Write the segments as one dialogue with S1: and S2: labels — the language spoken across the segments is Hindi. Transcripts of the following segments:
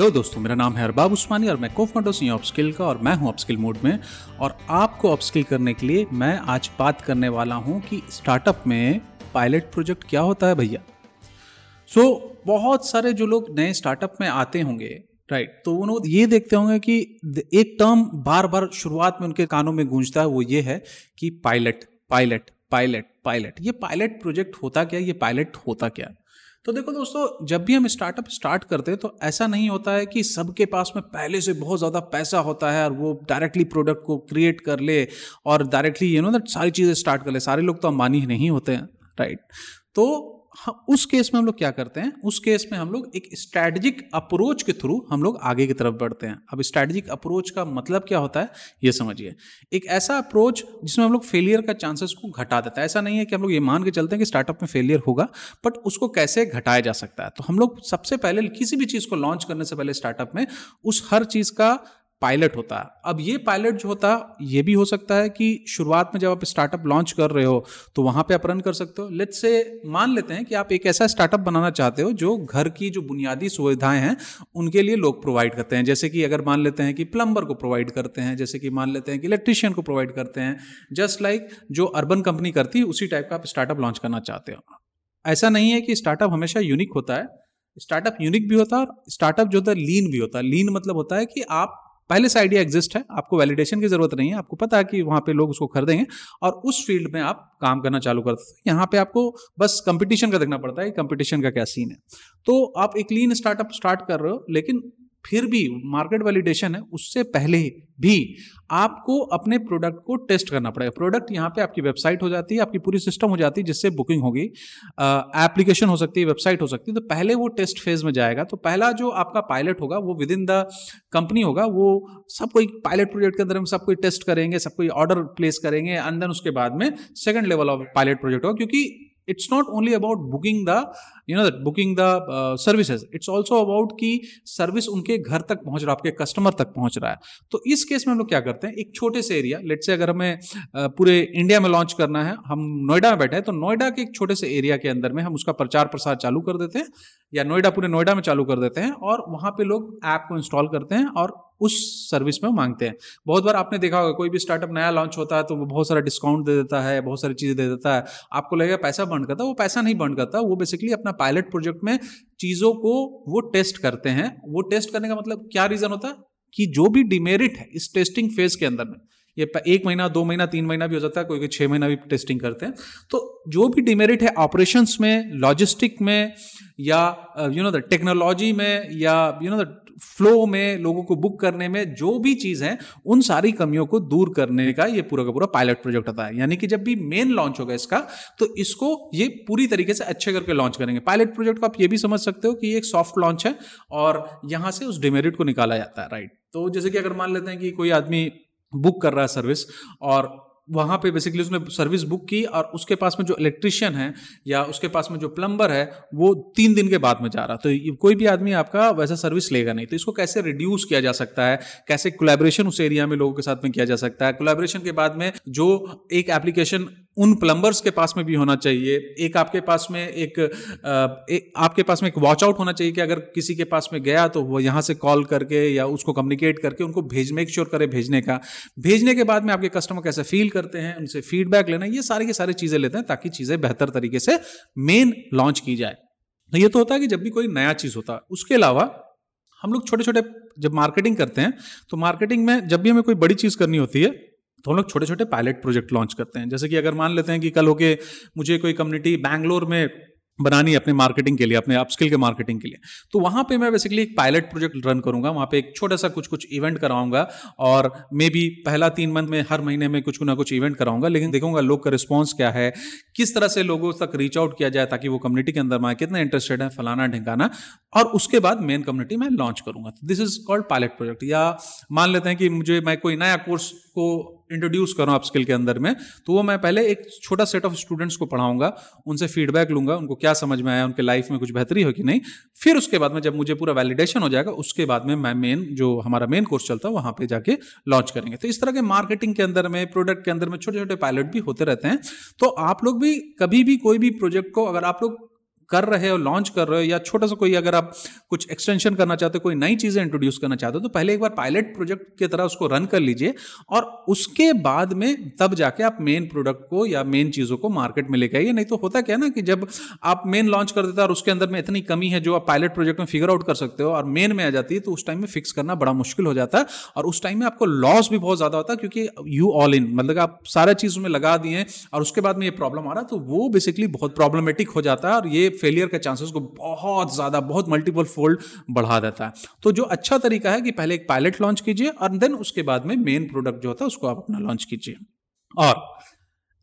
S1: हेलो दोस्तों मेरा नाम है अरबाब उस्मानी और मैं को फाउंडर सी अपस्किल का और मैं हूँ अपस्किल मोड में। और आपको अपस्किल करने के लिए मैं आज बात करने वाला हूँ कि स्टार्टअप में पायलट प्रोजेक्ट क्या होता है भैया। सो so, बहुत सारे जो लोग नए स्टार्टअप में आते होंगे राइट तो उन्होंने ये देखते होंगे कि एक टर्म बार बार शुरुआत में उनके कानों में गूंजता है वो ये है कि पायलट पायलट पायलट पायलट ये पायलट प्रोजेक्ट होता क्या ये पायलट होता क्या? तो देखो दोस्तों, जब भी हम स्टार्टअप स्टार्ट करते हैं तो ऐसा नहीं होता है कि सबके पास में पहले से बहुत ज़्यादा पैसा होता है और वो डायरेक्टली प्रोडक्ट को क्रिएट कर ले और डायरेक्टली यू नो दैट सारी चीज़ें स्टार्ट कर ले। सारे लोग तो अंबानी नहीं होते हैं राइट तो उस केस में हम लोग क्या करते हैं? उस केस में हम लोग एक स्ट्रैटेजिक अप्रोच के थ्रू हम लोग आगे की तरफ़ बढ़ते हैं। अब स्ट्रैटेजिक अप्रोच का मतलब क्या होता है? ये समझिए। एक ऐसा अप्रोच जिसमें हम लोग फेलियर का चांसेस को घटा देता है। ऐसा नहीं है कि हम लोग ये मान के चलते हैं कि स्टार्टअप में फेलियर होगा बट उसको कैसे घटाया जा सकता है? तो हम लोग सबसे पहले किसी भी चीज़ को लॉन्च करने से पहले स्टार्टअप में उस हर चीज़ का पायलट होता है। अब ये पायलट जो होता है ये भी हो सकता है कि शुरुआत में जब आप स्टार्टअप लॉन्च कर रहे हो तो वहाँ पे आप रन कर सकते हो। लेट्स से मान लेते हैं कि आप एक ऐसा स्टार्टअप बनाना चाहते हो, जो घर की जो बुनियादी सुविधाएँ हैं, उनके लिए लोग प्रोवाइड करते हैं। जैसे कि अगर मान लेते हैं कि प्लम्बर को प्रोवाइड करते हैं, जैसे कि मान लेते हैं कि इलेक्ट्रिशियन को प्रोवाइड करते हैं जस्ट लाइक जो अर्बन कंपनी करती है उसी टाइप का आप स्टार्टअप लॉन्च करना चाहते हो। ऐसा नहीं है कि स्टार्टअप हमेशा यूनिक होता है। स्टार्टअप यूनिक भी होता है और स्टार्टअप जो होता है लीन भी होता है। लीन मतलब होता है कि आप पहले से आइडिया एग्जिस्ट है, आपको वैलिडेशन की ज़रूरत नहीं है, आपको पता है कि वहाँ पे लोग उसको खरीदेंगे और उस फ़ील्ड में आप काम करना चालू करते हैं। यहाँ पे आपको बस कंपटीशन का देखना पड़ता है कंपटीशन का क्या सीन है। तो आप एक क्लीन स्टार्टअप स्टार्ट कर रहे हो, लेकिन फिर भी मार्केट वैलिडेशन है, उससे पहले भी आपको अपने प्रोडक्ट को टेस्ट करना पड़ेगा। प्रोडक्ट यहाँ पे आपकी वेबसाइट हो जाती है, आपकी पूरी सिस्टम हो जाती है, जिससे बुकिंग होगी। एप्लीकेशन हो सकती है वेबसाइट हो सकती है। तो पहले वो टेस्ट फ़ेज़ में जाएगा। तो पहला जो आपका पायलट होगा, वो विद इन द कंपनी होगा। वो सब कोई पायलट प्रोजेक्ट के अंदर में सब कोई टेस्ट करेंगे, सब कोई ऑर्डर प्लेस करेंगे एंड देन उसके बाद में second level of pilot project होगा। क्योंकि it's not only about booking the you know that booking the uh, services. It's also about कि सर्विस उनके घर तक पहुँच रहा है आपके कस्टमर तक पहुँच रहा है। तो इस केस में हम लोग क्या करते हैं? एक छोटे से एरिया लेट से अगर हमें पूरे इंडिया में लॉन्च करना है हम नोएडा में बैठे हैं तो नोएडा के एक छोटे से एरिया के अंदर में हम उसका प्रचार प्रसार चालू कर देते हैं या नोएडा पूरे नोएडा में चालू कर देते हैं और वहाँ पे लोग ऐप को इंस्टॉल करते हैं और उस सर्विस में मांगते हैं। बहुत बार आपने देखा होगा, कोई भी स्टार्टअप नया लॉन्च होता है तो वो बहुत सारा डिस्काउंट दे देता है, बहुत सारी चीज़ें दे देता है। आपको लगेगा पैसा बंद करता है, वो पैसा नहीं बंद करता, वो बेसिकली अपना पायलट प्रोजेक्ट में चीज़ों को वो टेस्ट करते हैं। वो टेस्ट करने का मतलब क्या रीज़न होता है? कि जो भी डिमेरिट है इस टेस्टिंग फ़ेज़ के अंदर में, ये एक महीना, दो महीना, तीन महीना भी हो जाता है, कोई कोई छः महीना भी टेस्टिंग करते हैं। तो जो भी डिमेरिट है ऑपरेशंस में लॉजिस्टिक में, या यू नो द टेक्नोलॉजी में, या यू नो द फ्लो में, लोगों को बुक करने में, जो भी चीज़ है, उन सारी कमियों को दूर करने का ये पूरा का पूरा पायलट प्रोजेक्ट होता है। यानी कि जब भी मेन लॉन्च होगा इसका तो इसको ये पूरी तरीके से अच्छे करके लॉन्च करेंगे। पायलट प्रोजेक्ट को आप ये भी समझ सकते हो कि ये एक सॉफ्ट लॉन्च है और यहाँ से उस डिमेरिट को निकाला जाता है राइट तो जैसे कि अगर मान लेते हैं कि कोई आदमी बुक कर रहा है सर्विस और वहाँ पे बेसिकली उसने सर्विस बुक की और उसके पास में जो इलेक्ट्रिशियन है या उसके पास में जो प्लम्बर है, वो तीन दिन के बाद में जा रहा। तो कोई भी आदमी आपका वैसा सर्विस लेगा नहीं। तो इसको कैसे रिड्यूस किया जा सकता है? कैसे कोलेब्रेशन उस एरिया में लोगों के साथ में किया जा सकता है? कोलेब्रेशन के बाद में जो एक एप्लीकेशन उन प्लम्बर्स के पास में भी होना चाहिए। एक आपके पास में एक, एक आपके पास में एक वॉच आउट होना चाहिए कि अगर किसी के पास में गया तो वो यहाँ से कॉल करके या उसको कम्युनिकेट करके उनको भेज मेक श्योर करें भेजने का। भेजने के बाद में आपके कस्टमर कैसे फील करते हैं उनसे फीडबैक लेना ये सारी की सारी चीज़ें लेते हैं ताकि चीज़ें बेहतर तरीके से मेन लॉन्च की जाए। तो ये तो होता है कि जब भी कोई नया चीज़ होता है उसके अलावा हम लोग छोटे छोटे जब मार्केटिंग करते हैं तो मार्केटिंग में जब भी हमें कोई बड़ी चीज़ करनी होती है तो हम लोग छोटे छोटे पायलट प्रोजेक्ट लॉन्च करते हैं। जैसे कि अगर मान लेते हैं कि कल होके मुझे कोई कम्युनिटी बैंगलोर में बनानी है अपने मार्केटिंग के लिए, अपने अपस्किल के मार्केटिंग के लिए तो वहाँ पे मैं बेसिकली एक पायलट प्रोजेक्ट रन करूँगा। वहाँ पे एक छोटा सा कुछ कुछ इवेंट कराऊँगा और मे बी पहला तीन मंथ में हर महीने में कुछ ना कुछ इवेंट कराऊँगा, लेकिन देखूँगा लोग का रिस्पॉन्स क्या है, किस तरह से लोगों तक रीच आउट किया जाए ताकि वो कम्युनिटी के अंदर में कितना इंटरेस्टेड है फलाना ढिंकाना, और उसके बाद मेन कम्युनिटी मैं लॉन्च करूँगा। This is called pilot project या मान लेते हैं कि मुझे, मैं कोई नया कोर्स को इंट्रोड्यूस करूँ आप स्किल के अंदर में तो वो मैं पहले एक छोटा सेट ऑफ़ स्टूडेंट्स को पढ़ाऊँगा, उनसे फीडबैक लूँगा, उनको क्या समझ में आया, उनके लाइफ में कुछ बेहतरी हो कि नहीं। फिर उसके बाद में जब मुझे पूरा वैलिडेशन हो जाएगा, उसके बाद में मैं मेन जो हमारा मेन कोर्स चलता है, वहाँ पर जाके लॉन्च करेंगे। तो इस तरह के मार्केटिंग के अंदर में प्रोडक्ट के अंदर में छोटे छोटे पायलट भी होते रहते हैं। तो आप लोग भी कभी भी कोई भी प्रोजेक्ट को, अगर आप लोग कर रहे हो लॉन्च कर रहे हो, या छोटा सा कोई अगर आप कुछ एक्सटेंशन करना चाहते हो, कोई नई चीज़ें इंट्रोड्यूस करना चाहते हो तो पहले एक बार पायलट प्रोजेक्ट की तरह उसको रन कर लीजिए और उसके बाद में तब जाके आप मेन प्रोडक्ट को या मेन चीज़ों को मार्केट में लेके आइए। नहीं तो होता क्या ना कि जब आप मेन लॉन्च कर देते हैं और उसके अंदर में इतनी कमी है जो आप पायलट प्रोजेक्ट में फिगर आउट कर सकते हो और मेन में आ जाती है तो उस टाइम में फिक्स करना बड़ा मुश्किल हो जाता है और उस टाइम में आपको लॉस भी बहुत ज़्यादा होता है क्योंकि यू ऑल इन मतलब आप सारा चीज़ में लगा दिए और उसके बाद में ये प्रॉब्लम आ रहा तो वो बेसिकली बहुत प्रॉब्लमेटिक हो जाता है और ये फेलियर के चांसेस को बहुत ज़्यादा, बहुत मल्टीपल फोल्ड बढ़ा देता है। तो जो अच्छा तरीका है कि पहले एक पायलट लॉन्च कीजिए और देन उसके बाद में मेन प्रोडक्ट जो होता है उसको आप अपना लॉन्च कीजिए। और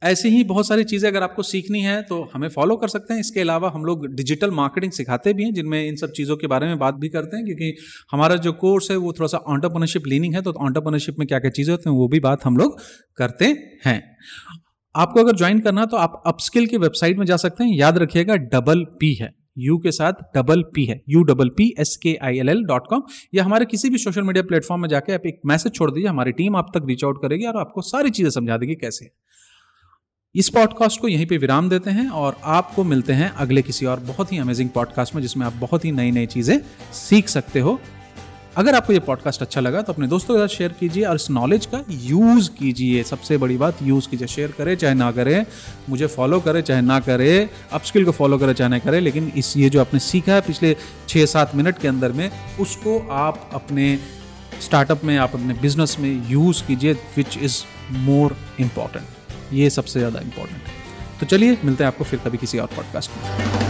S1: ऐसी ही बहुत सारी चीज़ें अगर आपको सीखनी है तो हमें फॉलो कर सकते हैं। इसके अलावा हम लोग डिजिटल मार्केटिंग सिखाते भी हैं, जिनमें इन सब चीज़ों के बारे में बात भी करते हैं, क्योंकि हमारा जो कोर्स है वो थोड़ा सा ऑन्टरप्रनरशिप लीनिंग है तो ऑन्टरप्रनरशिप में क्या क्या चीज़ें होती हैं वो भी बात हम लोग करते हैं। आपको अगर ज्वाइन करना तो आप अपस्किल की वेबसाइट में जा सकते हैं। याद रखिएगा डबल पी है। यू के साथ डबल पी है। U double P S K I L L dot com या हमारे किसी भी सोशल मीडिया प्लेटफॉर्म में जाकर आप एक मैसेज छोड़ दीजिए। हमारी टीम आप तक रीच आउट करेगी और आपको सारी चीज़ें समझा देगी कैसे इस पॉडकास्ट को यहीं पे विराम देते हैं और आपको मिलते हैं अगले किसी और बहुत ही अमेजिंग पॉडकास्ट में जिसमें आप बहुत ही नई नई चीज़ें सीख सकते हो। अगर आपको ये पॉडकास्ट अच्छा लगा तो अपने दोस्तों के साथ शेयर कीजिए और इस नॉलेज का यूज़ कीजिए। सबसे बड़ी बात यूज़ कीजिए शेयर करें, चाहे ना करें, मुझे फॉलो करें, चाहे ना करें अपस्किल को फॉलो करें, चाहे ना करें, लेकिन इस ये जो आपने सीखा है पिछले छः सात मिनट के अंदर में, उसको आप अपने स्टार्टअप में, आप अपने बिज़नेस में यूज़ कीजिए विच इज़ मोर इंपॉर्टेंट ये सबसे ज़्यादा इंपॉर्टेंट है। तो चलिए, मिलते हैं आपको फिर कभी किसी और पॉडकास्ट में।